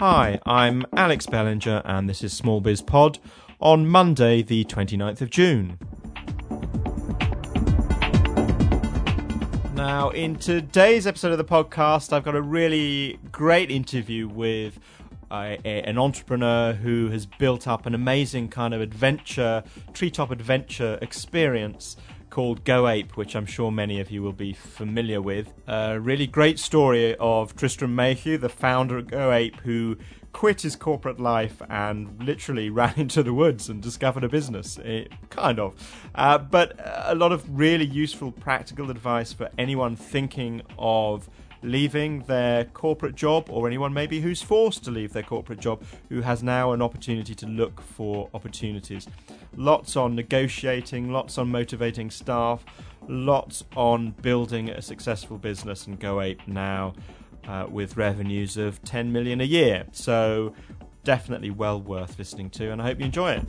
Hi, I'm Alex Bellinger, and this is Small Biz Pod on Monday, the 29th of June. Now, in today's episode of the podcast, I've got a really great interview with a, a, an entrepreneur who has built up an amazing kind of adventure, treetop adventure experience called Go Ape, which I'm sure many of you will be familiar with. A really great story of Tristram Mayhew, the founder of Go Ape, who quit his corporate life and literally ran into the woods and discovered a business. It, kind of. Uh, but a lot of really useful practical advice for anyone thinking of leaving their corporate job or anyone maybe who's forced to leave their corporate job who has now an opportunity to look for opportunities. Lots on negotiating, lots on motivating staff, lots on building a successful business and Go Ape now uh, with revenues of 10 million a year. So definitely well worth listening to and I hope you enjoy it.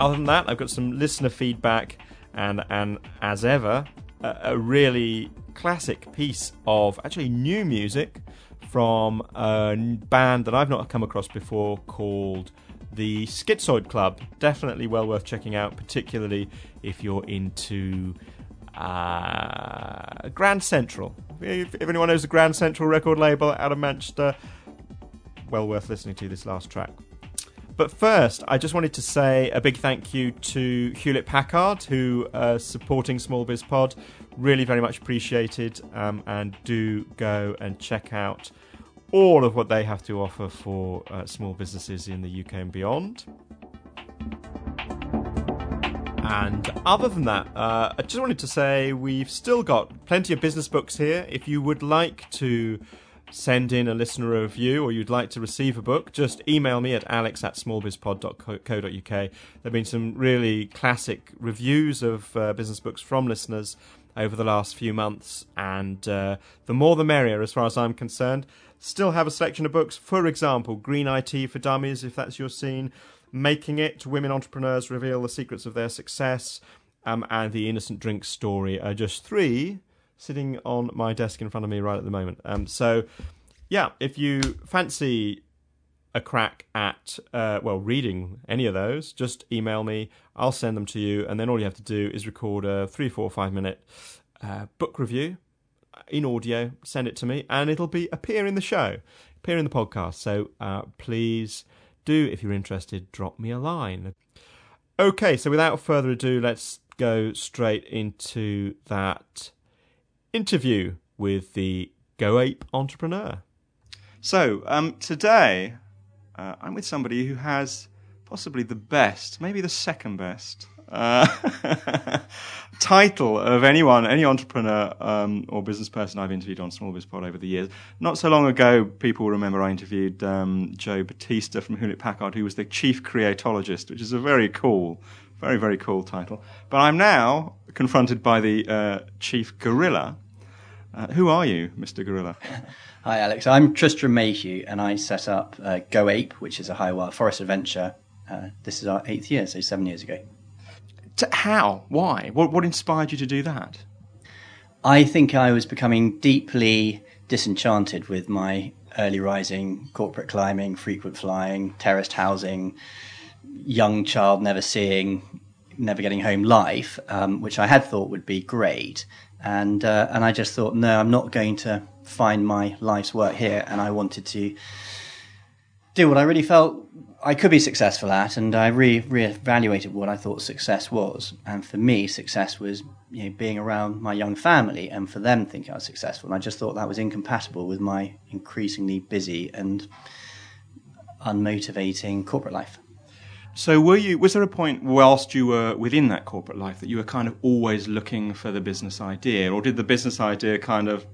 Other than that, I've got some listener feedback and and as ever a, a really classic piece of actually new music from a band that I've not come across before called the Schizoid Club. Definitely well worth checking out, particularly if you're into uh, Grand Central. If, if anyone knows the Grand Central record label out of Manchester, well worth listening to this last track. But first, I just wanted to say a big thank you to Hewlett Packard, who are supporting Small Biz Pod. Really, very much appreciated. Um, and do go and check out all of what they have to offer for uh, small businesses in the UK and beyond. And other than that, uh, I just wanted to say we've still got plenty of business books here. If you would like to send in a listener review or you'd like to receive a book, just email me at alex at smallbizpod.co.uk. There have been some really classic reviews of uh, business books from listeners over the last few months, and uh, the more the merrier as far as I'm concerned. Still have a selection of books, for example, Green IT for Dummies, if that's your scene, Making It, Women Entrepreneurs Reveal the Secrets of Their Success, um, and The Innocent Drink Story are just three sitting on my desk in front of me right at the moment. Um, so, yeah, if you fancy a crack at uh, well reading any of those, just email me. I'll send them to you, and then all you have to do is record a three, four, five minute uh, book review in audio. Send it to me, and it'll be appear in the show, appear in the podcast. So uh, please do, if you're interested, drop me a line. Okay, so without further ado, let's go straight into that interview with the Go Ape entrepreneur. So, um, today uh, I'm with somebody who has possibly the best, maybe the second best uh, title of anyone, any entrepreneur um, or business person I've interviewed on Small Biz Pod over the years. Not so long ago, people remember I interviewed um, Joe Batista from Hewlett Packard, who was the chief creatologist, which is a very cool, very, very cool title. But I'm now confronted by the uh, chief gorilla. Uh, who are you, Mr. Gorilla? Hi, Alex. I'm Tristram Mayhew, and I set up uh, Go Ape, which is a high wild forest adventure. Uh, this is our eighth year, so seven years ago. How? Why? What, what inspired you to do that? I think I was becoming deeply disenchanted with my early rising, corporate climbing, frequent flying, terraced housing, young child never seeing, never getting home life, um, which I had thought would be great. And, uh, and I just thought, no, I'm not going to find my life's work here. And I wanted to do what I really felt I could be successful at, and I re reevaluated what I thought success was. And for me, success was you know, being around my young family, and for them thinking I was successful. And I just thought that was incompatible with my increasingly busy and unmotivating corporate life. So, were you? Was there a point whilst you were within that corporate life that you were kind of always looking for the business idea, or did the business idea kind of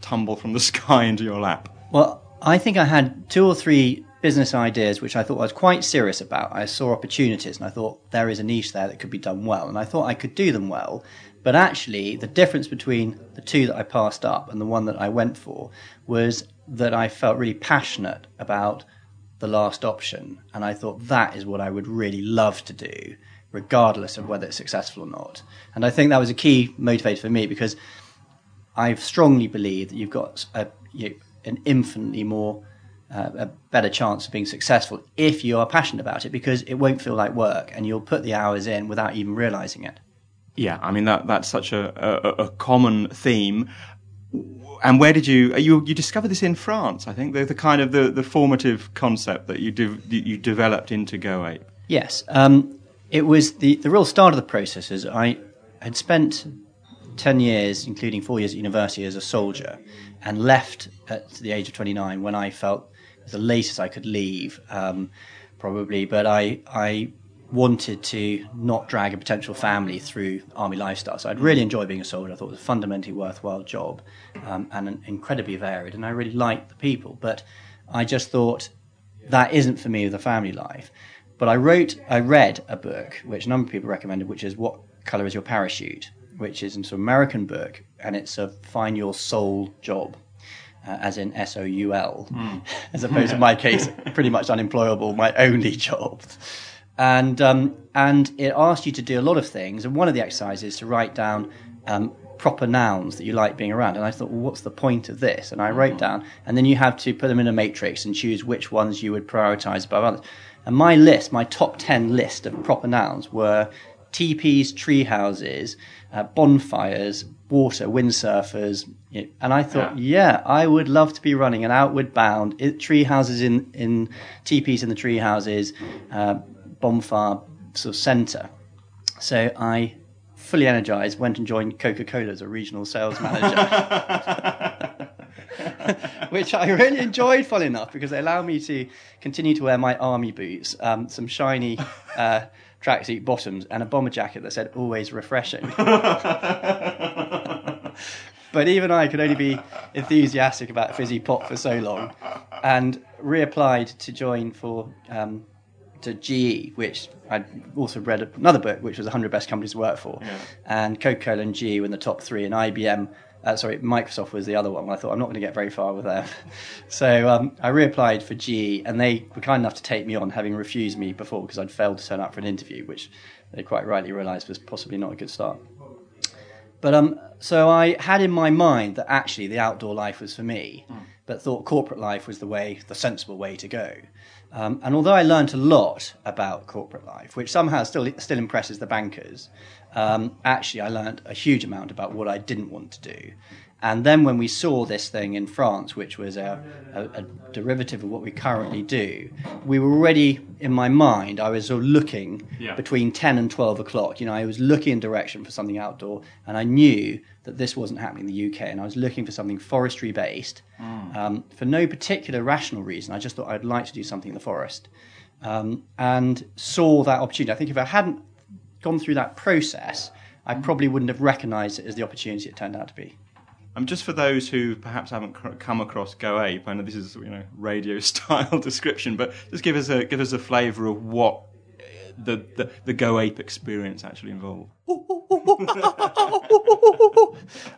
tumble from the sky into your lap? Well, I think I had two or three business ideas which I thought I was quite serious about. I saw opportunities and I thought there is a niche there that could be done well. And I thought I could do them well. But actually, the difference between the two that I passed up and the one that I went for was that I felt really passionate about the last option. And I thought that is what I would really love to do, regardless of whether it's successful or not. And I think that was a key motivator for me because I strongly believe that you've got a, you an infinitely more uh, a better chance of being successful if you are passionate about it because it won't feel like work and you'll put the hours in without even realizing it. Yeah, I mean that that's such a, a, a common theme. And where did you you you discovered this in France? I think the, the kind of the, the formative concept that you de- you developed into Go GoApe. Yes, um, it was the the real start of the process. Is I had spent ten years, including four years at university, as a soldier, and left at the age of twenty nine when I felt the latest I could leave, um, probably. But I I wanted to not drag a potential family through army lifestyle. So I'd really enjoyed being a soldier. I thought it was a fundamentally worthwhile job um, and incredibly varied. And I really liked the people. But I just thought that isn't for me the family life. But I wrote, I read a book which a number of people recommended, which is "What Color Is Your Parachute," which is an American book, and it's a find your soul job. Uh, as in S O U L, mm. as opposed to my case, pretty much unemployable, my only job and um, and it asks you to do a lot of things. And one of the exercises is to write down um, proper nouns that you like being around. And I thought, well, what's the point of this? And I wrote mm-hmm. down, and then you have to put them in a matrix and choose which ones you would prioritize above others. And my list, my top ten list of proper nouns were teepees, tree houses, uh, bonfires, water, windsurfers. And I thought, yeah. yeah. I would love to be running an outward bound tree houses in, in teepees in the tree houses, uh, bonfire sort of centre. So I, fully energized, went and joined Coca Cola as a regional sales manager. Which I really enjoyed, fun enough, because they allowed me to continue to wear my army boots, um, some shiny uh, tracksuit bottoms, and a bomber jacket that said "always refreshing." but even I could only be enthusiastic about fizzy pop for so long, and reapplied to join for um, to GE, which I'd also read another book, which was 100 Best Companies to Work For. Yeah. And Coca Cola and GE were in the top three, and IBM, uh, sorry, Microsoft was the other one. I thought, I'm not going to get very far with them. so um, I reapplied for GE, and they were kind enough to take me on, having refused me before because I'd failed to turn up for an interview, which they quite rightly realised was possibly not a good start. But um, so I had in my mind that actually the outdoor life was for me, mm. but thought corporate life was the way, the sensible way to go. Um, and although I learned a lot about corporate life, which somehow still still impresses the bankers, um, actually I learned a huge amount about what I didn't want to do. And then when we saw this thing in France, which was a, a, a, derivative of what we currently do, we were already, in my mind, I was sort of looking yeah. between 10 and 12 o'clock. You know, I was looking in direction for something outdoor, and I knew that this wasn't happening in the UK, and I was looking for something forestry based mm. um, for no particular rational reason. I just thought I'd like to do something in the forest. Um, and saw that opportunity. I think if I hadn't gone through that process, I probably wouldn't have recognized it as the opportunity it turned out to be. Um, just for those who perhaps haven't come across Go Ape, I know this is you know radio style description, but just give us a give us a flavour of what the, the, the Go Ape experience actually involved.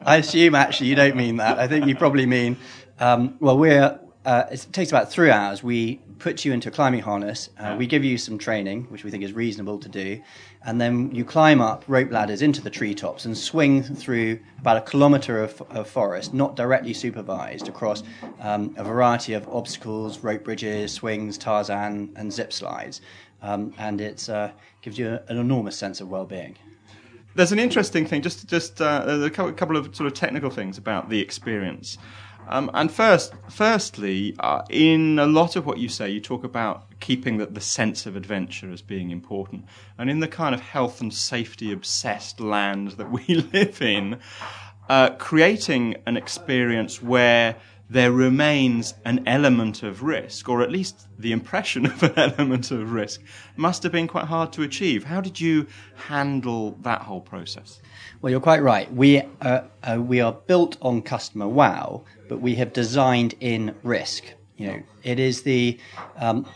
I assume actually you don't mean that. I think you probably mean um, well we're uh, it takes about three hours. We put you into a climbing harness. Uh, we give you some training, which we think is reasonable to do, and then you climb up rope ladders into the treetops and swing through about a kilometre of, of, forest, not directly supervised, across um, a variety of obstacles, rope bridges, swings, Tarzan, and zip slides. Um, and it uh, gives you an enormous sense of well-being. There's an interesting thing, just just uh, a couple of sort of technical things about the experience. Um, and first, firstly, uh, in a lot of what you say, you talk about keeping the, the sense of adventure as being important. And in the kind of health and safety obsessed land that we live in, uh, creating an experience where there remains an element of risk, or at least the impression of an element of risk, must have been quite hard to achieve. How did you handle that whole process? Well, you're quite right. We, uh, uh, we are built on customer wow, but we have designed in risk. You know, it is the um,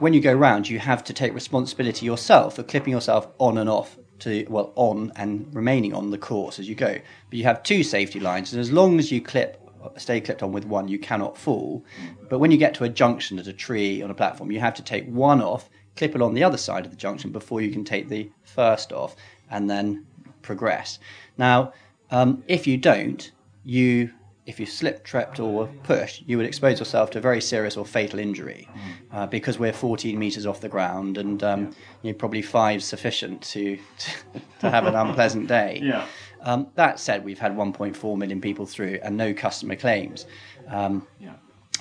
when you go round, you have to take responsibility yourself for clipping yourself on and off to well on and remaining on the course as you go. But you have two safety lines, and as long as you clip stay clipped on with one, you cannot fall. But when you get to a junction at a tree on a platform, you have to take one off, clip it on the other side of the junction before you can take the first off, and then progress. Now, um, if you don't, you if you slip, tripped, or pushed, you would expose yourself to a very serious or fatal injury uh, because we're 14 meters off the ground and um, you're probably five sufficient to, to, to have an unpleasant day. Yeah. Um, that said, we've had 1.4 million people through and no customer claims. Um, Yeah.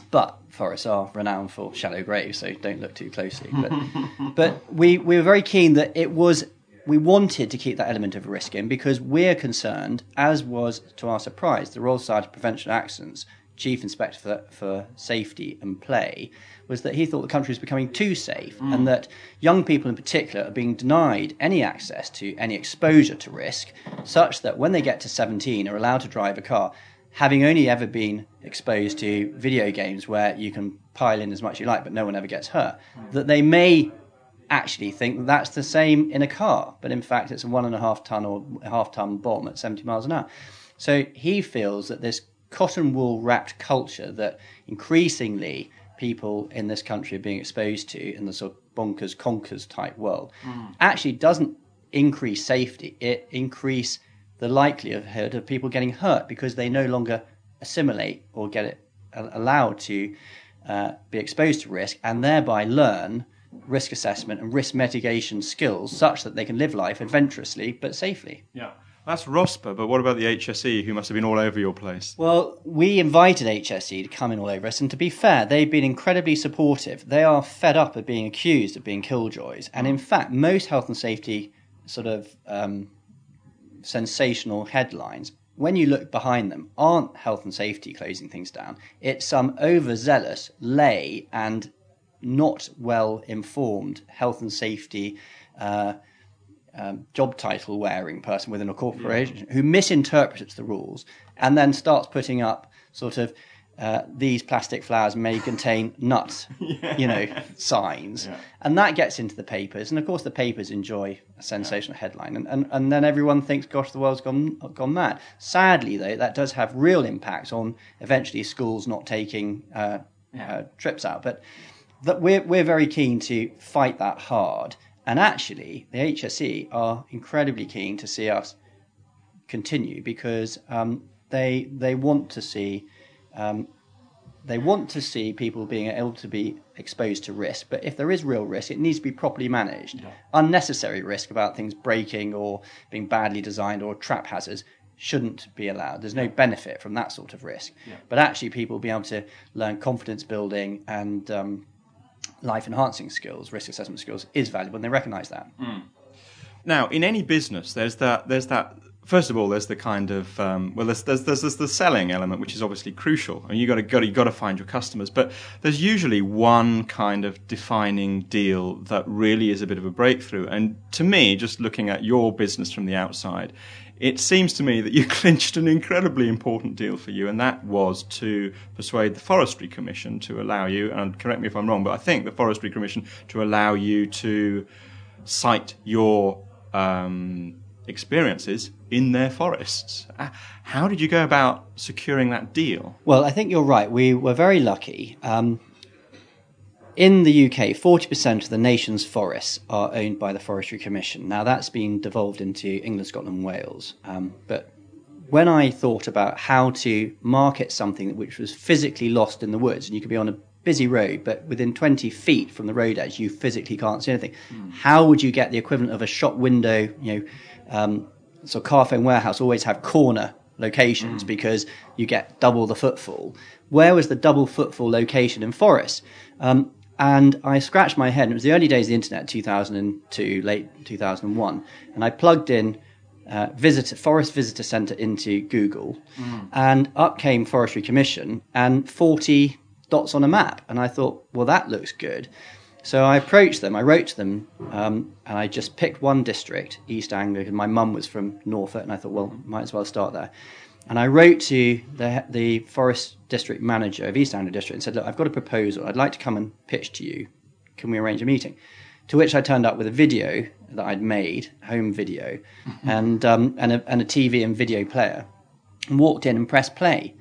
but forests are renowned for shallow graves, so don't look too closely. But, but we, we were very keen that it was, we wanted to keep that element of risk in because we're concerned, as was to our surprise, the Royal Society of Prevention of Accidents Chief Inspector for, for Safety and Play, was that he thought the country was becoming too safe and mm. that young people in particular are being denied any access to any exposure to risk, such that when they get to 17 are allowed to drive a car having only ever been exposed to video games where you can pile in as much as you like, but no one ever gets hurt, mm. that they may actually think that that's the same in a car, but in fact it's a one and a half ton or half ton bomb at 70 miles an hour. So he feels that this cotton wool wrapped culture that increasingly people in this country are being exposed to in the sort of bonkers conkers type world actually doesn't increase safety. It increase the likelihood of people getting hurt because they no longer assimilate or get it allowed to uh, be exposed to risk and thereby learn risk assessment and risk mitigation skills such that they can live life adventurously but safely. Yeah. That's ROSPA, but what about the HSE, who must have been all over your place? Well, we invited HSE to come in all over us, and to be fair, they've been incredibly supportive. They are fed up of being accused of being killjoys, and in fact, most health and safety sort of um, sensational headlines, when you look behind them, aren't health and safety closing things down. It's some overzealous, lay, and not well informed health and safety. Uh, um, job title wearing person within a corporation who misinterprets the rules and then starts putting up sort of uh, these plastic flowers may contain nuts, you know, signs. And that gets into the papers. And of course, the papers enjoy a sensational headline. And, and, and then everyone thinks, gosh, the world's gone, gone mad. Sadly, though, that does have real impacts on eventually schools not taking uh, uh, trips out. But that we're, we're very keen to fight that hard. And actually, the HSE are incredibly keen to see us continue because um, they they want to see um, they want to see people being able to be exposed to risk. But if there is real risk, it needs to be properly managed. Unnecessary risk about things breaking or being badly designed or trap hazards shouldn't be allowed. There's no benefit from that sort of risk. But actually, people be able to learn confidence building and um, life enhancing skills, risk assessment skills, is valuable, and they recognise that. Now, in any business, there's that. There's that. First of all, there's the kind of um, well, there's, there's there's there's the selling element, which is obviously crucial, and you got to got you got to find your customers. But there's usually one kind of defining deal that really is a bit of a breakthrough. And to me, just looking at your business from the outside, it seems to me that you clinched an incredibly important deal for you, and that was to persuade the Forestry Commission to allow you, and correct me if I'm wrong, but I think the Forestry Commission to allow you to site your um, experiences in their forests. Uh, How did you go about securing that deal? Well, I think you're right. We were very lucky. Um, in the UK, 40% of the nation's forests are owned by the Forestry Commission. Now, that's been devolved into England, Scotland, and Wales. Um, but when I thought about how to market something which was physically lost in the woods, and you could be on a busy road, but within 20 feet from the road edge, you physically can't see anything. How would you get the equivalent of a shop window? You know, um, so Carphone Warehouse always have corner locations because you get double the footfall. Where was the double footfall location in Forest? Um, and I scratched my head. And it was the early days of the internet, 2002, late 2001, and I plugged in uh, visitor Forest Visitor Centre into Google, and up came Forestry Commission and 40 dots on a map. And I thought, well, that looks good. So I approached them. I wrote to them, um, and I just picked one district, East Anglia, because my mum was from Norfolk, and I thought, well, might as well start there. And I wrote to the the forest district manager of East Anglia District and said, look, I've got a proposal. I'd like to come and pitch to you. Can we arrange a meeting? To which I turned up with a video that I'd made, home video, and um, and a, and a TV and video player, and walked in and pressed play.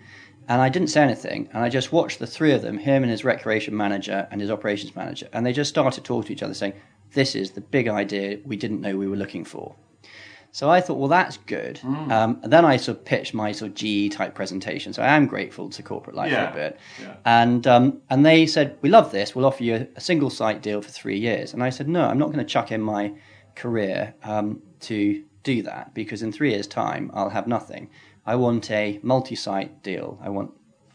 And I didn't say anything, and I just watched the three of them, him and his recreation manager and his operations manager, and they just started talking to each other, saying, "This is the big idea we didn't know we were looking for." So I thought, well, that's good. Mm. Um, and then I sort of pitched my sort of GE type presentation. So I am grateful to corporate life Yeah, a bit. yeah. And um, and they said, we love this. We'll offer you a, a single site deal for three years. And I said, no, I'm not going to chuck in my career um, to do that because in three years' time I'll have nothing. I want a multi-site deal. I want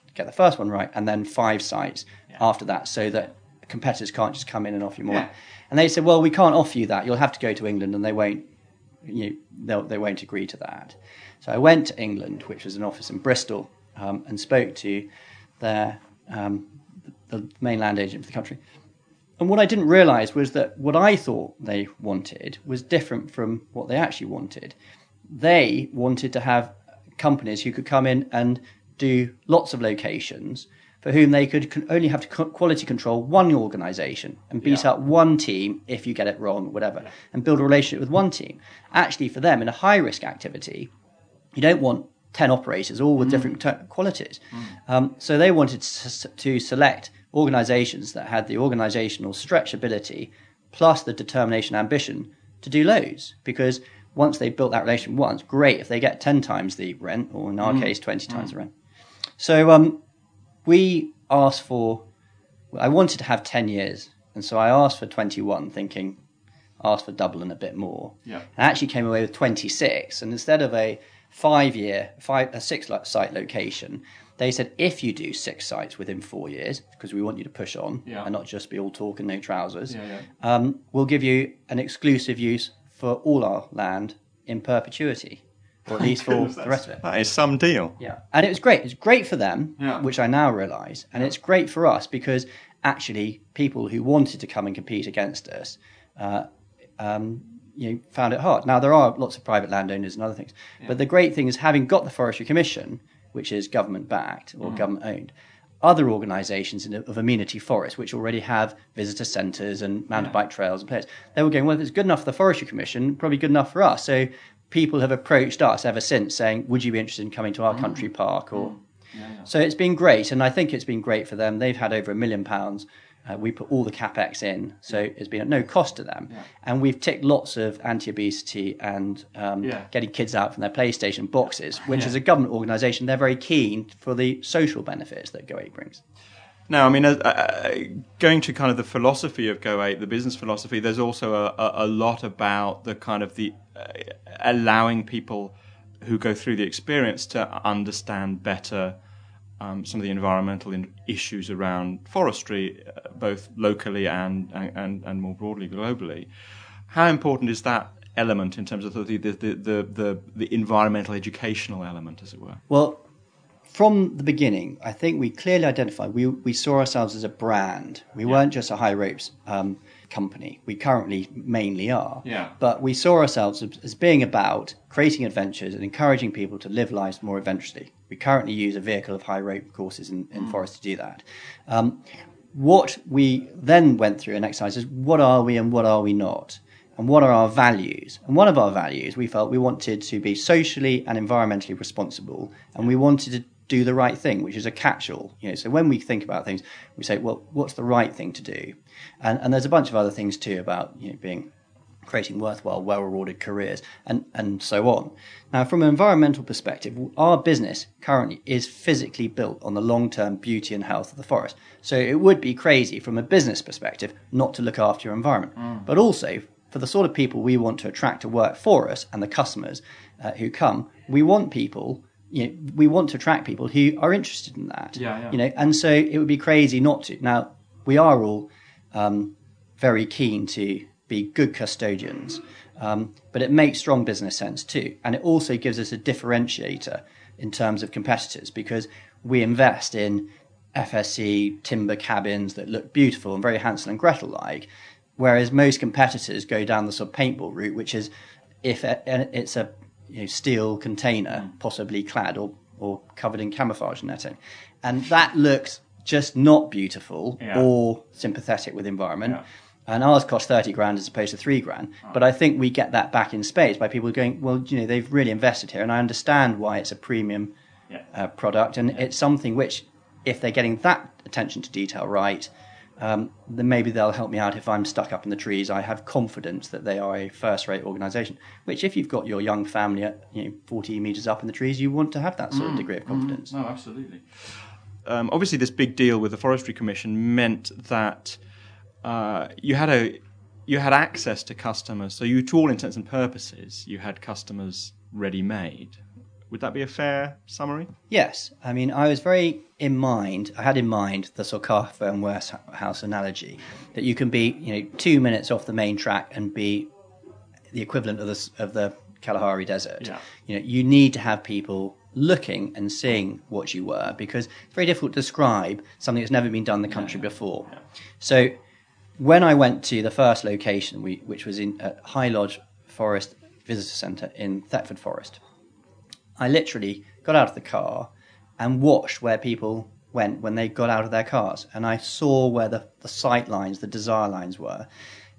to get the first one right and then five sites after that, so that competitors can't just come in and offer you more. Yeah. And they said, well, we can't offer you that. You'll have to go to England, and they won't. You, they'll, they won't agree to that. So I went to England, which was an office in Bristol, um, and spoke to their um, the main land agent for the country. And what I didn't realise was that what I thought they wanted was different from what they actually wanted. They wanted to have companies who could come in and do lots of locations for whom they could only have to quality control one organisation and beat Yeah. up one team if you get it wrong, whatever, and build a relationship with one team. Actually, for them, in a high risk activity, you don't want 10 operators all with different t- qualities. Um, so they wanted to, to select organizations that had the organizational stretchability plus the determination ambition to do loads. Because once they built that relation once, great if they get 10 times the rent, or in our case, 20 times the rent. So um, we asked for, I wanted to have 10 years. And so I asked for 21, thinking, asked for double and a bit more. Yeah. And I actually came away with 26. And instead of a five year, five, a six site location, they said if you do six sites within four years, because we want you to push on Yeah. and not just be all talk and no trousers, Yeah, yeah. Um, we'll give you an exclusive use for all our land in perpetuity, or at least for Goodness, the rest of it. That is some deal. Yeah, and it was great. It's great for them, Yeah. which I now realise, and it's great for us because actually people who wanted to come and compete against us, uh, um, you know, found it hard. Now there are lots of private landowners and other things, but the great thing is having got the Forestry Commission, which is government backed or government owned. Other organisations in- of amenity forests, which already have visitor centres and mountain bike trails and places, they were going, well, if it's good enough for the Forestry Commission, probably good enough for us. So people have approached us ever since saying, would you be interested in coming to our country park? Or So it's been great, and I think it's been great for them. They've had over a million pounds. Uh, we put all the capex in, so it's been at no cost to them. And we've ticked lots of anti-obesity and um, Yeah. getting kids out from their PlayStation boxes, which is a government organisation. They're very keen for the social benefits that Go Ape brings. Now, I mean, uh, uh, going to kind of the philosophy of Go Ape, the business philosophy. There's also a, a, a lot about the kind of the uh, allowing people who go through the experience to understand better um, some of the environmental issues around forestry, uh, both locally and, and and more broadly globally. How important is that element in terms of the the, the, the, the environmental educational element, as it were? Well, from the beginning, I think we clearly identified we, we saw ourselves as a brand. We weren't just a high ropes um, company. We currently mainly are. Yeah. But we saw ourselves as, as being about creating adventures and encouraging people to live lives more adventurously. We currently use a vehicle of high rope courses in, in forest to do that. Um, what we then went through an exercise is what are we and what are we not? And what are our values? And one of our values, we felt we wanted to be socially and environmentally responsible, and we wanted to do the right thing, which is a catch-all. You know, so when we think about things, we say, well, what's the right thing to do? And, and there's a bunch of other things too about you know, being creating worthwhile, well-rewarded careers, and, and so on. Now, from an environmental perspective, our business currently is physically built on the long-term beauty and health of the forest. So it would be crazy from a business perspective not to look after your environment. But also, for the sort of people we want to attract to work for us and the customers uh, who come, we want people. You know, we want to attract people who are interested in that. Yeah, yeah. You know, and so it would be crazy not to. Now, we are all um, very keen to be good custodians, um, but it makes strong business sense too. And it also gives us a differentiator in terms of competitors because we invest in FSC timber cabins that look beautiful and very Hansel and Gretel like, whereas most competitors go down the sort of paintball route, which is if it's a you know, steel container, possibly clad or, or covered in camouflage netting. And that looks just not beautiful Yeah. or sympathetic with environment. Yeah. And ours cost 30 grand as opposed to three grand. But I think we get that back in space by people going, well, you know, they've really invested here. And I understand why it's a premium Yeah. uh, product. And it's something which, if they're getting that attention to detail right, um, then maybe they'll help me out if I'm stuck up in the trees. I have confidence that they are a first-rate organisation. Which, if you've got your young family at you know 40 metres up in the trees, you want to have that sort of degree of confidence. No, absolutely. Um, obviously, this big deal with the Forestry Commission meant that uh, you had a you had access to customers. So you, to all intents and purposes, you had customers ready-made. Would that be a fair summary? Yes, I mean, I was very in mind. I had in mind the sort of Carphone Warehouse analogy that you can be, you know, two minutes off the main track and be the equivalent of the of the Kalahari Desert. Yeah. You know, you need to have people looking and seeing what you were because it's very difficult to describe something that's never been done in the country before. So when I went to the first location, we, which was in at High Lodge Forest Visitor Centre in Thetford Forest, I literally got out of the car and watched where people went when they got out of their cars, and I saw where the, the sight lines, the desire lines were,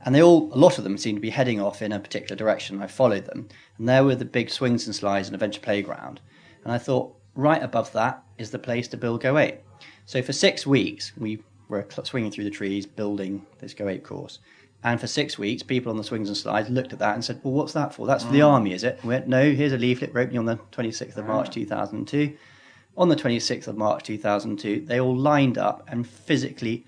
and they all, a lot of them seemed to be heading off in a particular direction. I followed them, and there were the big swings and slides and adventure playground, and I thought right above that is the place to build Go Ape. So for six weeks we were swinging through the trees, building this Go Ape course. And for six weeks, people on the swings and slides looked at that and said, "Well, what's that for? That's for the army, is it?" We went, "No, here's a leaflet we're opening on the 26th of March 2002." On the 26th of March 2002, they all lined up and physically,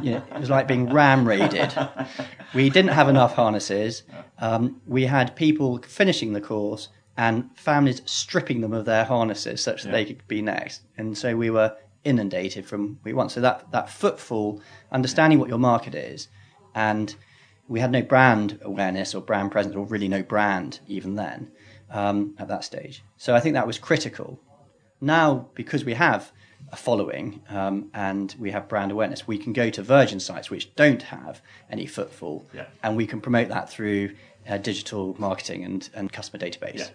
you know, it was like being ram raided. We didn't have enough harnesses. Um, we had people finishing the course and families stripping them of their harnesses such that they could be next. And so we were inundated from week one. So that, that footfall, understanding what your market is, and we had no brand awareness or brand presence, or really no brand even then um, at that stage. So I think that was critical. Now, because we have a following um, and we have brand awareness, we can go to virgin sites which don't have any footfall, Yeah. and we can promote that through uh, digital marketing and, and customer database. Yeah.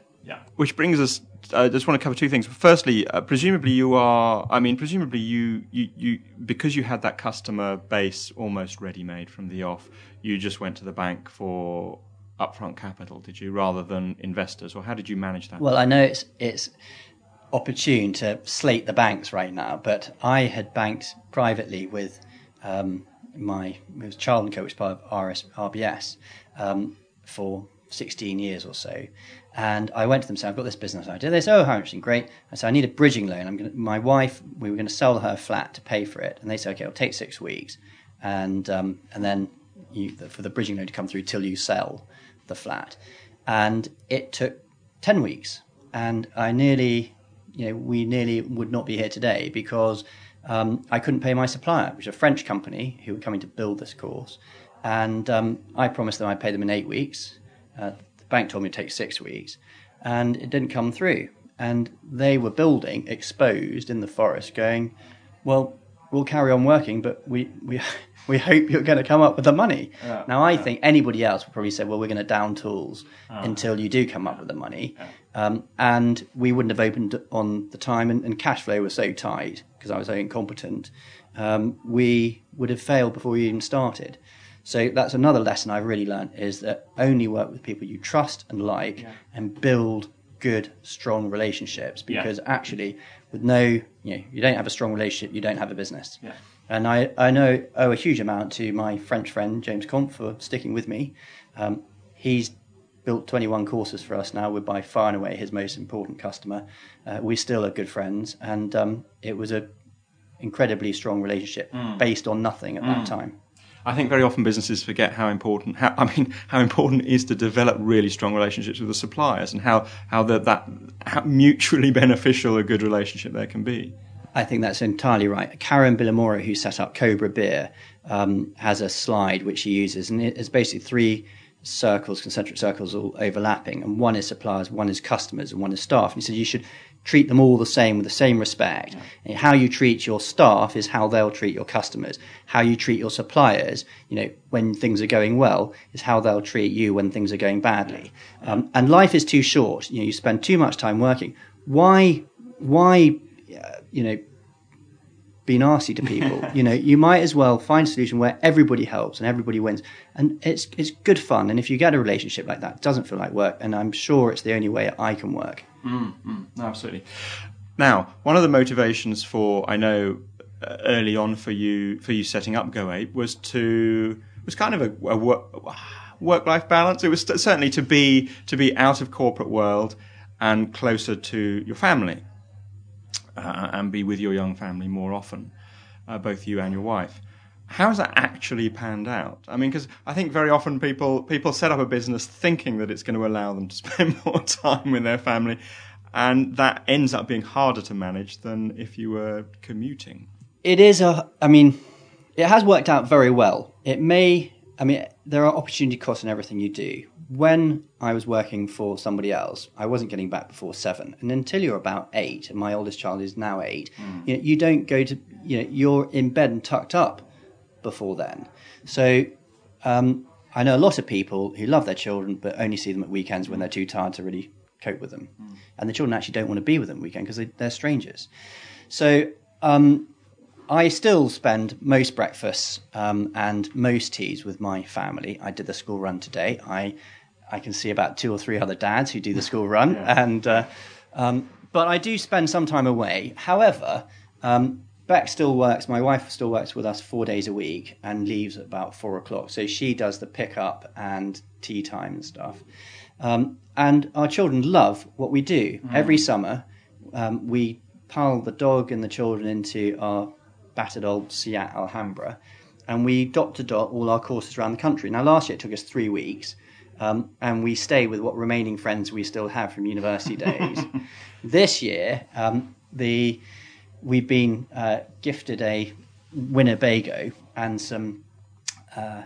Which brings us. I just want to cover two things. Firstly, uh, presumably you are. I mean, presumably you, you you because you had that customer base almost ready made from the off. You just went to the bank for upfront capital, did you, rather than investors, or how did you manage that? Well, I know it's it's opportune to slate the banks right now, but I had banked privately with um, my it was Child and Co, which is part of RS, RBS, um, for 16 years or so. And I went to them said, I've got this business idea. They said, Oh, how interesting, great. I said, I need a bridging loan. I'm gonna, my wife, we were going to sell her flat to pay for it. And they said, Okay, it'll take six weeks. And, um, and then you, for the bridging loan to come through till you sell the flat. And it took 10 weeks. And I nearly, you know, we nearly would not be here today because um, I couldn't pay my supplier, which is a French company who were coming to build this course. And um, I promised them I'd pay them in eight weeks. Uh, bank told me to take six weeks, and it didn't come through. And they were building exposed in the forest, going, "Well, we'll carry on working, but we we we hope you're going to come up with the money." now, I think anybody else would probably say, "Well, we're going to down tools until you do come up with the money," um, and we wouldn't have opened on the time, and, and cash flow was so tight because I was so incompetent. Um, we would have failed before we even started. So that's another lesson I've really learned is that only work with people you trust and like and build good, strong relationships because actually with no, you know, you don't have a strong relationship, you don't have a business. Yeah. And I, I know owe a huge amount to my French friend James Comte for sticking with me. Um, he's built 21 courses for us now. We're by far and away his most important customer. Uh, we still are good friends, and um, it was a incredibly strong relationship based on nothing at that time. I think very often businesses forget how important. How, I mean, how important it is to develop really strong relationships with the suppliers, and how how the, that how mutually beneficial a good relationship there can be. I think that's entirely right. Karan Bilimoria, who set up Cobra Beer, um, has a slide which he uses, and it's basically three circles, concentric circles, all overlapping. And one is suppliers, one is customers, and one is staff. And he said you should treat them all the same with the same respect. And how you treat your staff is how they'll treat your customers. How you treat your suppliers, you know, when things are going well, is how they'll treat you when things are going badly. Um, and life is too short. You know, you spend too much time working. Why? Why? Uh, you know, be nasty to people. you know, you might as well find a solution where everybody helps and everybody wins, and it's it's good fun. And if you get a relationship like that, it doesn't feel like work. And I'm sure it's the only way I can work. No, absolutely. Now, one of the motivations for I know uh, early on for you for you setting up GoApe was to was kind of a, a work work life balance. It was certainly to be to be out of corporate world and closer to your family uh, and be with your young family more often, uh, both you and your wife. How's that actually panned out? I mean, because I think very often people people set up a business thinking that it's going to allow them to spend more time with their family, and that ends up being harder to manage than if you were commuting. It is a. I mean, it has worked out very well. It may. I mean, there are opportunity costs in everything you do. When I was working for somebody else, I wasn't getting back before seven, and until you're about eight, and my oldest child is now eight, mm. you, know, you don't go to. You know, you're in bed and tucked up before then. So um, I know a lot of people who love their children but only see them at weekends when they're too tired to really cope with them. Mm. And the children actually don't want to be with them weekend because they, are strangers. So um, I still spend most breakfasts um, and most teas with my family. I did the school run today. I I can see about two or three other dads who do the school run, yeah. and uh, um, but I do spend some time away. However, um, Beck still works. My wife still works with us four days a week and leaves at about four o'clock. So she does the pickup and tea time and stuff. Um, and our children love what we do. Mm. Every summer, um, we pile the dog and the children into our battered old Seat Alhambra, and we dot to dot all our courses around the country. Now, last year it took us three weeks, um, and we stay with what remaining friends we still have from university days. this year, um, the we've been uh, gifted a Winnebago and some uh,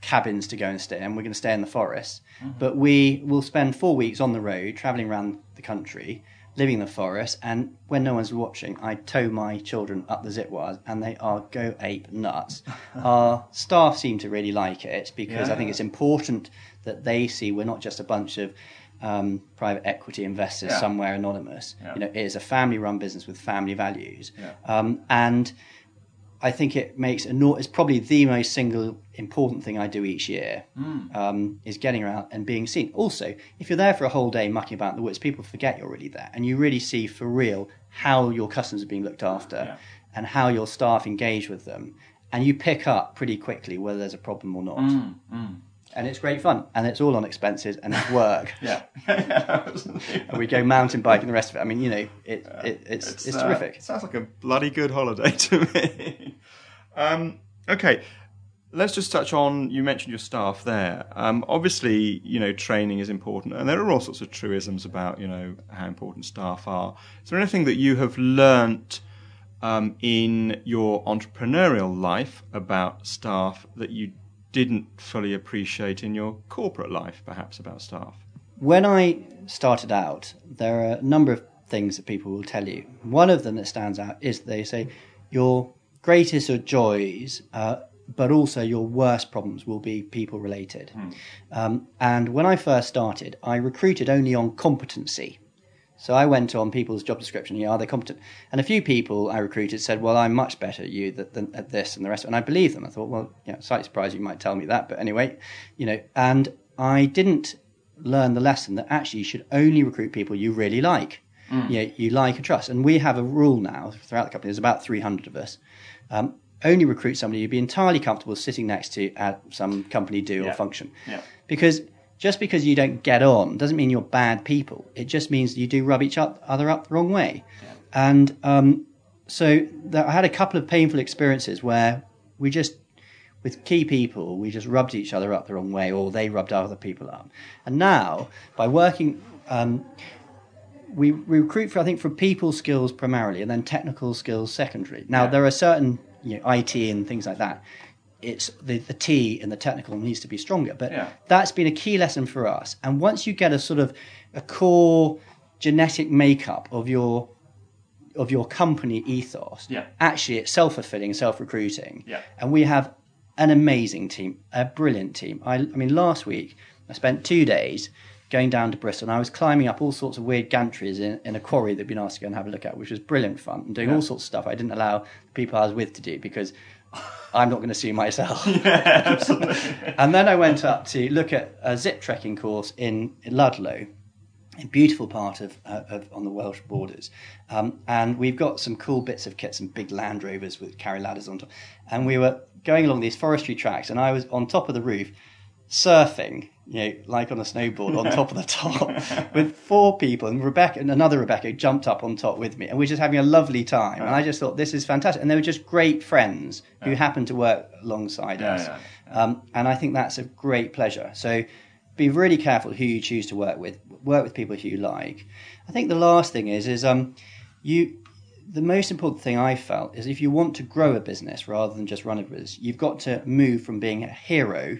cabins to go and stay, and we're going to stay in the forest. Mm-hmm. But we will spend four weeks on the road, traveling around the country, living in the forest. And when no one's watching, I tow my children up the zip wires, and they are go ape nuts. Our staff seem to really like it because yeah. I think it's important that they see we're not just a bunch of um, private equity investors yeah. somewhere anonymous. Yeah. You know, it is a family-run business with family values, yeah. um, and I think it makes a it's probably the most single important thing I do each year mm. um, is getting around and being seen. Also, if you're there for a whole day mucking about in the woods, people forget you're really there, and you really see for real how your customers are being looked after and how your staff engage with them, and you pick up pretty quickly whether there's a problem or not. Mm. Mm and it's great fun, and it's all on expenses, and it's work. yeah, and we go mountain biking the rest of it. I mean, you know, it, it it's it's, it's uh, terrific. It sounds like a bloody good holiday to me. um, okay, let's just touch on. You mentioned your staff there. Um, obviously, you know, training is important, and there are all sorts of truisms about you know how important staff are. Is there anything that you have learnt? Um, in your entrepreneurial life about staff that you didn't fully appreciate in your corporate life, perhaps, about staff? When I started out, there are a number of things that people will tell you. One of them that stands out is they say your greatest of joys, uh, but also your worst problems will be people related. Mm. Um, and when I first started, I recruited only on competency. So I went on people's job description, yeah, are they competent? And a few people I recruited said, well, I'm much better at you than, at this and the rest. And I believed them. I thought, well, yeah, slightly surprised you might tell me that. But anyway, you know, and I didn't learn the lesson that actually you should only recruit people you really like. Mm. You, know, you like and trust. And we have a rule now throughout the company, there's about 300 of us. Um, only recruit somebody you'd be entirely comfortable sitting next to at some company do yeah. or function. Yeah. Because just because you don't get on doesn't mean you're bad people. It just means you do rub each other up the wrong way. Yeah. And um, so I had a couple of painful experiences where we just, with key people, we just rubbed each other up the wrong way, or they rubbed other people up. And now, by working, um, we, we recruit for I think for people skills primarily, and then technical skills secondary. Now yeah. there are certain you know, IT and things like that it's the, the T in the technical needs to be stronger. But yeah. that's been a key lesson for us. And once you get a sort of a core genetic makeup of your of your company ethos, yeah. actually it's self fulfilling, self recruiting. Yeah. And we have an amazing team, a brilliant team. I, I mean, last week I spent two days going down to Bristol and I was climbing up all sorts of weird gantries in, in a quarry that had been asked to go and have a look at, which was brilliant fun, and doing yeah. all sorts of stuff I didn't allow the people I was with to do because I'm not going to see myself. Yeah, absolutely. and then I went up to look at a zip trekking course in, in Ludlow, a beautiful part of, uh, of on the Welsh borders, um, and we've got some cool bits of kit, some big Land Rovers with carry ladders on top, and we were going along these forestry tracks, and I was on top of the roof surfing, you know, like on a snowboard on top of the top with four people, and Rebecca and another Rebecca jumped up on top with me, and we were just having a lovely time. And I just thought this is fantastic, and they were just great friends who happened to work alongside Yeah, us, yeah. Um, and I think that's a great pleasure. So be really careful who you choose to work with. Work with people who you like. I think the last thing is is um, you. The most important thing I felt is if you want to grow a business rather than just run a business, you've got to move from being a hero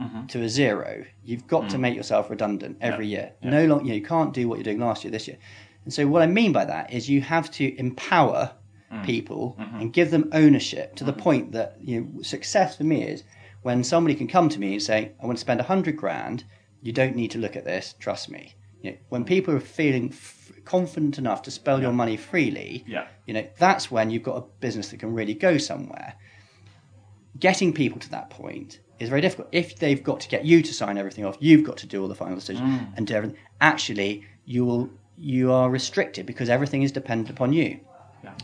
Mm-hmm. to a zero. You've got to mm. make yourself redundant every year. No long, you, know, you can't do what you're doing last year this year. And so what I mean by that is you have to empower mm. people mm-hmm. and give them ownership to the mm-hmm. point that you know success for me is when somebody can come to me and say, "I want to spend a hundred grand. You don't need to look at this. Trust me." You know, when people are feeling f- confident enough to spell your money freely, Yeah. you know that's when you've got a business that can really go somewhere getting people to that point is very difficult. If they've got to get you to sign everything off, you've got to do all the final decision mm. and do everything. Actually, you will you are restricted because everything is dependent upon you.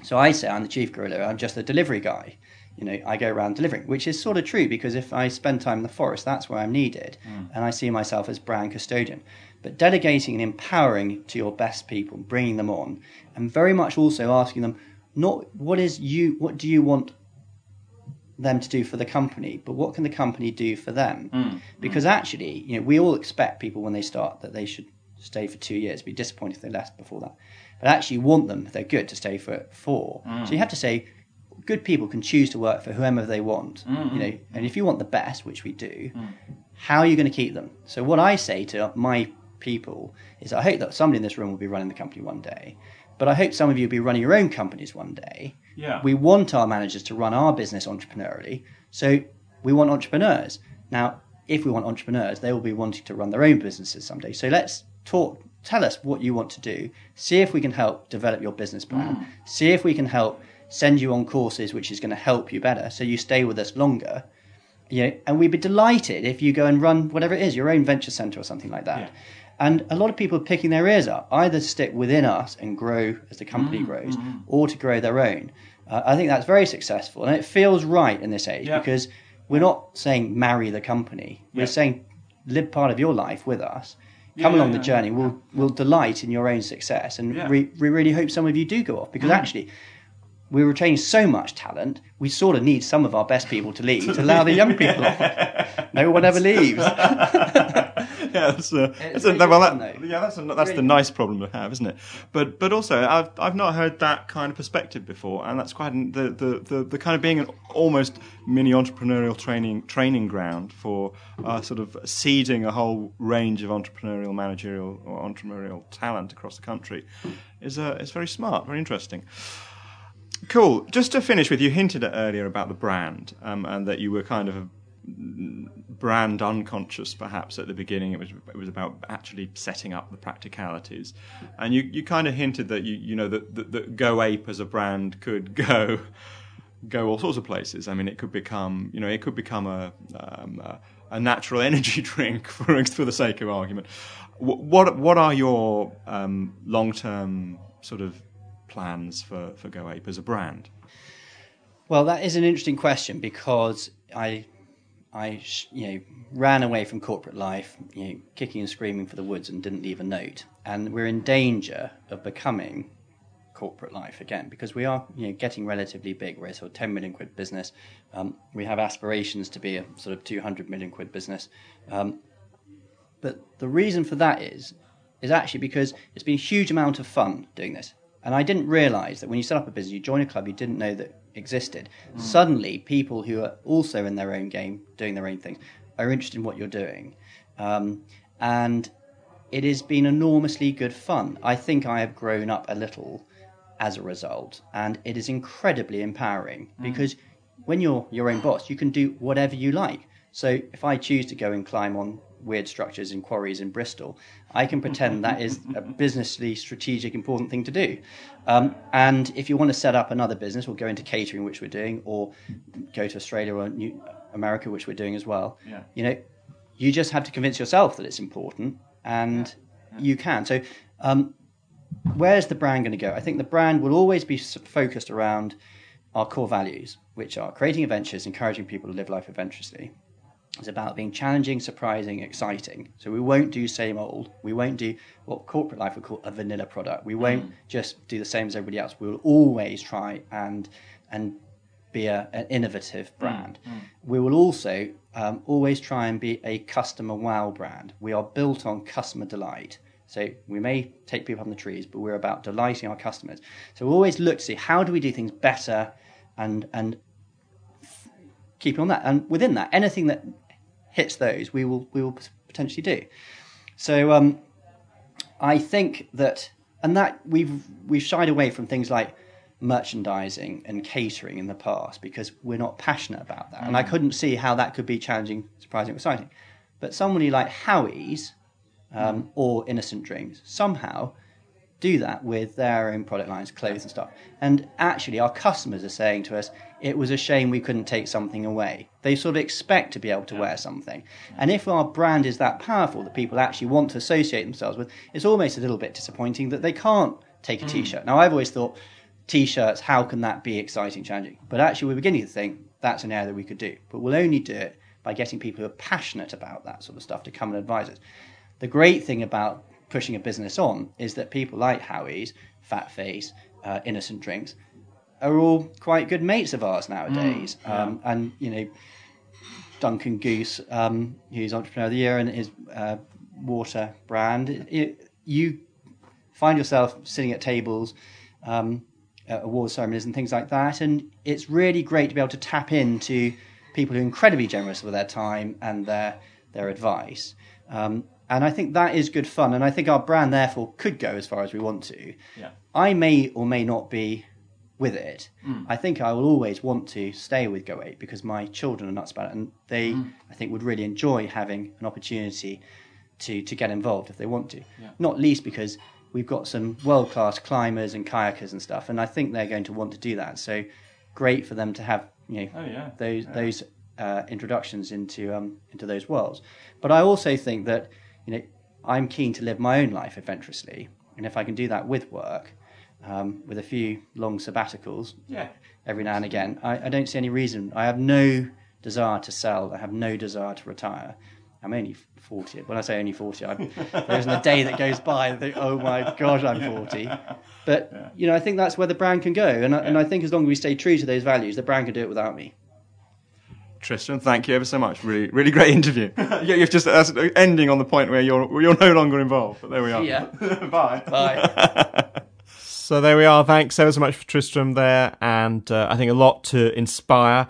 So I say I'm the chief gorilla. I'm just the delivery guy. You know, I go around delivering, which is sort of true because if I spend time in the forest, that's where I'm needed, mm. and I see myself as brand custodian. But delegating and empowering to your best people, bringing them on, and very much also asking them, not what is you, what do you want them to do for the company, but what can the company do for them? Hmm, hmm. Because actually, you know, we all expect people when they start that they should stay for two years. Be disappointed if they left before that, but actually you want them if they're good to stay for four. Hmm. So you have to say, good people can choose to work for whoever they want. You know, and if you want the best, which we do, how are you going to keep them? So what I say to my people is, I hope that somebody in this room will be running the company one day. But I hope some of you will be running your own companies one day. Yeah. We want our managers to run our business entrepreneurially. So we want entrepreneurs. Now, if we want entrepreneurs, they will be wanting to run their own businesses someday. So let's talk, tell us what you want to do. See if we can help develop your business plan. Mm. See if we can help send you on courses which is going to help you better so you stay with us longer. You know, and we'd be delighted if you go and run whatever it is, your own venture center or something like that. Yeah. And a lot of people are picking their ears up, either to stick within us and grow as the company grows, or to grow their own. Uh, I think that's very successful, and it feels right in this age Yeah. because we're not saying marry the company. We're Yeah. saying live part of your life with us. Come yeah, along the journey. We'll we'll delight in your own success, and we, we really hope some of you do go off Mm. because actually we retain so much talent. We sort of need some of our best people to leave to allow the young people off. No one ever leaves. yeah, that's a, that's a, well, that, yeah, that's a, that's the Really nice problem to have, isn't it? But but also, I've I've not heard that kind of perspective before, and that's quite an, the, the, the the kind of being an almost mini entrepreneurial training training ground for uh, sort of seeding a whole range of entrepreneurial, managerial, or entrepreneurial talent across the country is uh, is very smart, very interesting. Cool. Just to finish with, you hinted at earlier about the brand, um, and that you were kind of brand unconscious, perhaps at the beginning. It was it was about actually setting up the practicalities, and you, you kind of hinted that you you know that, that, that Go Ape as a brand could go go all sorts of places. I mean, it could become you know it could become a um, a, a natural energy drink for for the sake of argument. What what are your um, long term sort of plans for for Go Ape as a brand? Well, that is an interesting question because I, I, you know, ran away from corporate life, you know, kicking and screaming for the woods, and didn't leave a note. And we're in danger of becoming corporate life again because we are, you know, getting relatively big. We're a sort of ten million quid business. Um, we have aspirations to be a sort of two hundred million quid business. Um, but the reason for that is, is actually because it's been a huge amount of fun doing this. And I didn't realize that when you set up a business, you join a club you didn't know that existed. Suddenly, people who are also in their own game, doing their own things, are interested in what you're doing. Um, and it has been enormously good fun. I think I have grown up a little as a result, and it is incredibly empowering because when you're your own boss, you can do whatever you like. So if I choose to go and climb on weird structures in quarries in Bristol, I can pretend that is a businessly strategic important thing to do. Um, and if you want to set up another business or go into catering, which we're doing, or go to Australia or New America, which we're doing as well, Yeah. you know, you just have to convince yourself that it's important and you can. So, um, where's the brand going to go? I think the brand will always be focused around our core values, which are creating adventures, encouraging people to live life adventurously. It's about being challenging, surprising, exciting. So we won't do same old. We won't do what corporate life would call a vanilla product. We won't mm. just do the same as everybody else. We will always try and and be a, an innovative mm, brand. Mm. We will also um, always try and be a customer wow brand. We are built on customer delight. So we may take people on the trees, but we're about delighting our customers. So we always look to see how do we do things better and and keeping on that. And within that, anything that hits those, we will we will potentially do. So um, I think that, and that we've we've shied away from things like merchandising and catering in the past because we're not passionate about that, and I couldn't see how that could be challenging, surprising, exciting. But somebody like Howies um, or Innocent Drinks somehow do that with their own product lines, clothes and stuff. And actually, our customers are saying to us, it was a shame we couldn't take something away. They sort of expect to be able to wear something. And if our brand is that powerful that people actually want to associate themselves with, it's almost a little bit disappointing that they can't take a t shirt. Now, I've always thought, t shirts, how can that be exciting, challenging? But actually, we're beginning to think that's an area that we could do. But we'll only do it by getting people who are passionate about that sort of stuff to come and advise us. The great thing about pushing a business on is that people like Howies, Fat Face, uh, Innocent Drinks are all quite good mates of ours nowadays. um, and, you know, Duncan Goose, um, who's Entrepreneur of the Year and his uh, water brand, it, you find yourself sitting at tables, um, at award ceremonies and things like that. And it's really great to be able to tap into people who are incredibly generous with their time and their, their advice. Um, and I think that is good fun. And I think our brand, therefore, could go as far as we want to. Yeah. I may or may not be with it. I think I will always want to stay with Go Ape because my children are nuts about it. And they, I think, would really enjoy having an opportunity to, to get involved if they want to. Not least because we've got some world class climbers and kayakers and stuff. And I think they're going to want to do that. So great for them to have you know Oh, yeah. those those uh, introductions into um, into those worlds. But I also think that you know I'm keen to live my own life adventurously, and if I can do that with work, um, with a few long sabbaticals Yeah. every now and again, I, I don't see any reason. I have no desire to sell. I have no desire to retire. I'm only 40. When I say only 40, I, there isn't a day that goes by and I think, oh my gosh, I'm 40. But, you know, I think that's where the brand can go. And, I and I think as long as we stay true to those values, the brand can do it without me. Tristram, thank you ever so much. Really, really great interview. yeah, you've just that's ending on the point where you're you're no longer involved. But there we are. Yeah. Bye. Bye. So there we are. Thanks ever so much for Tristram there, and uh, I think a lot to inspire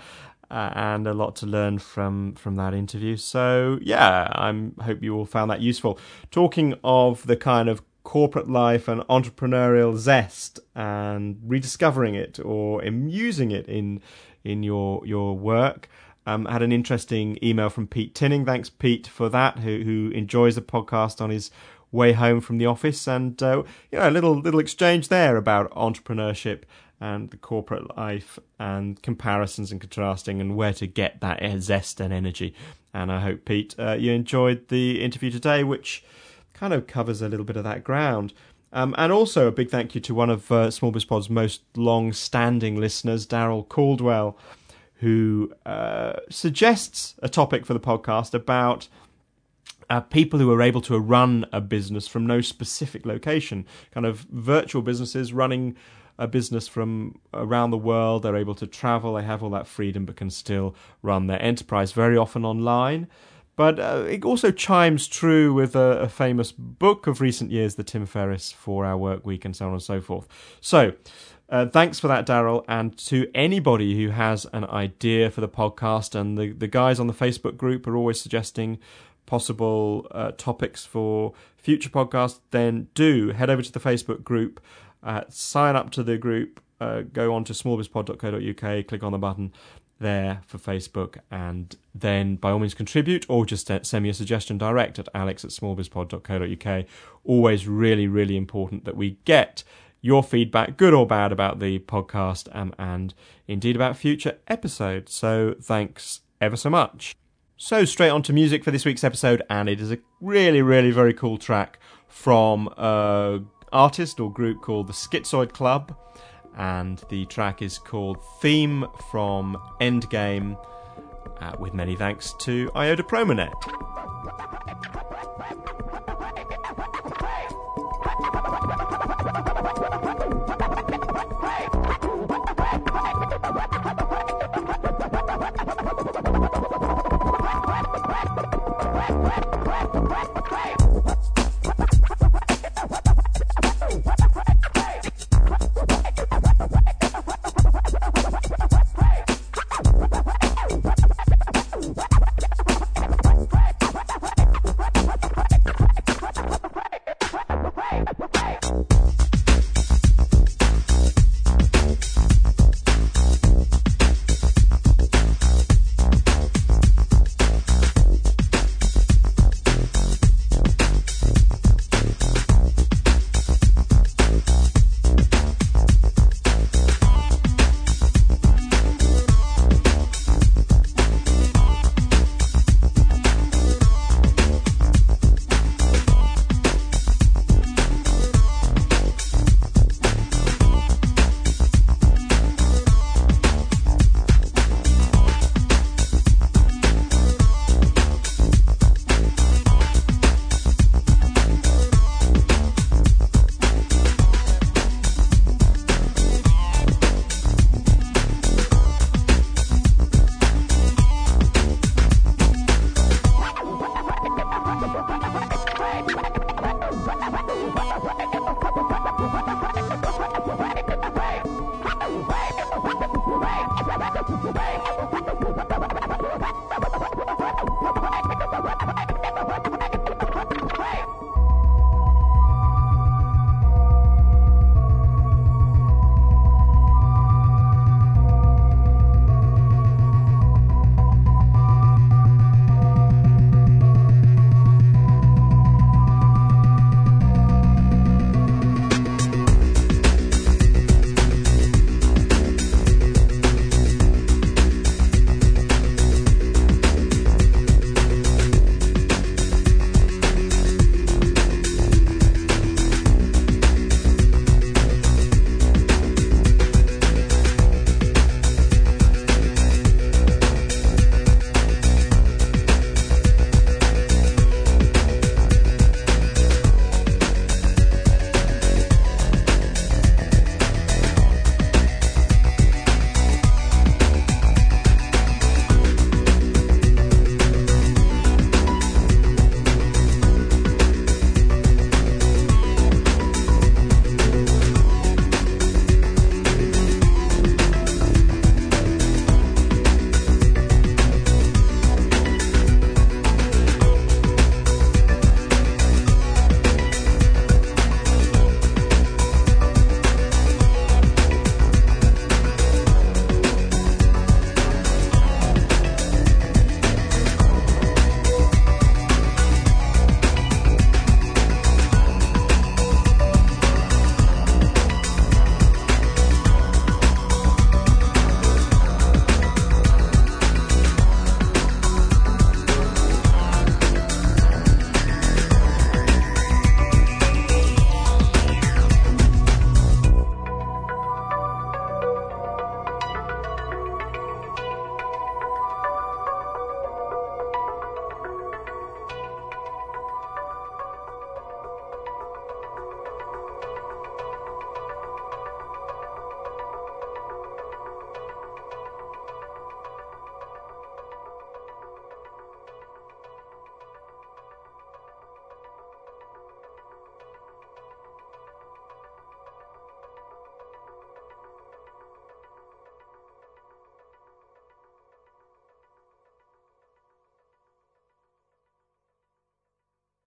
uh, and a lot to learn from from that interview. So yeah, I'm hope you all found that useful. Talking of the kind of corporate life and entrepreneurial zest and rediscovering it or amusing it in in your your work. Um, I had an interesting email from Pete Tinning. Thanks, Pete, for that. Who who enjoys the podcast on his way home from the office, and uh, you know, a little little exchange there about entrepreneurship and the corporate life and comparisons and contrasting and where to get that zest and energy. And I hope, Pete, uh, you enjoyed the interview today, which kind of covers a little bit of that ground. Um, and also a big thank you to one of uh, Small Biz Pod's most long-standing listeners, Daryl Caldwell, who uh, suggests a topic for the podcast about uh, people who are able to run a business from no specific location, kind of virtual businesses running a business from around the world. They're able to travel, they have all that freedom, but can still run their enterprise very often online. But uh, it also chimes true with a, a famous book of recent years, the Tim Ferriss Four Hour Work Week, and so on and so forth. So, uh, thanks for that, Daryl. And to anybody who has an idea for the podcast, and the, the guys on the Facebook group are always suggesting possible uh, topics for future podcasts, then do head over to the Facebook group, uh, sign up to the group, uh, go on to smallbizpod.co.uk, click on the button there for Facebook, and then by all means contribute or just send me a suggestion direct at alex at smallbizpod.co.uk. Always really, really important that we get your feedback, good or bad, about the podcast um, and indeed about future episodes. So thanks ever so much. So, straight on to music for this week's episode, and it is a really, really very cool track from an artist or group called the Schizoid Club, and the track is called Theme from Endgame, uh, with many thanks to IODA Promonet. baby.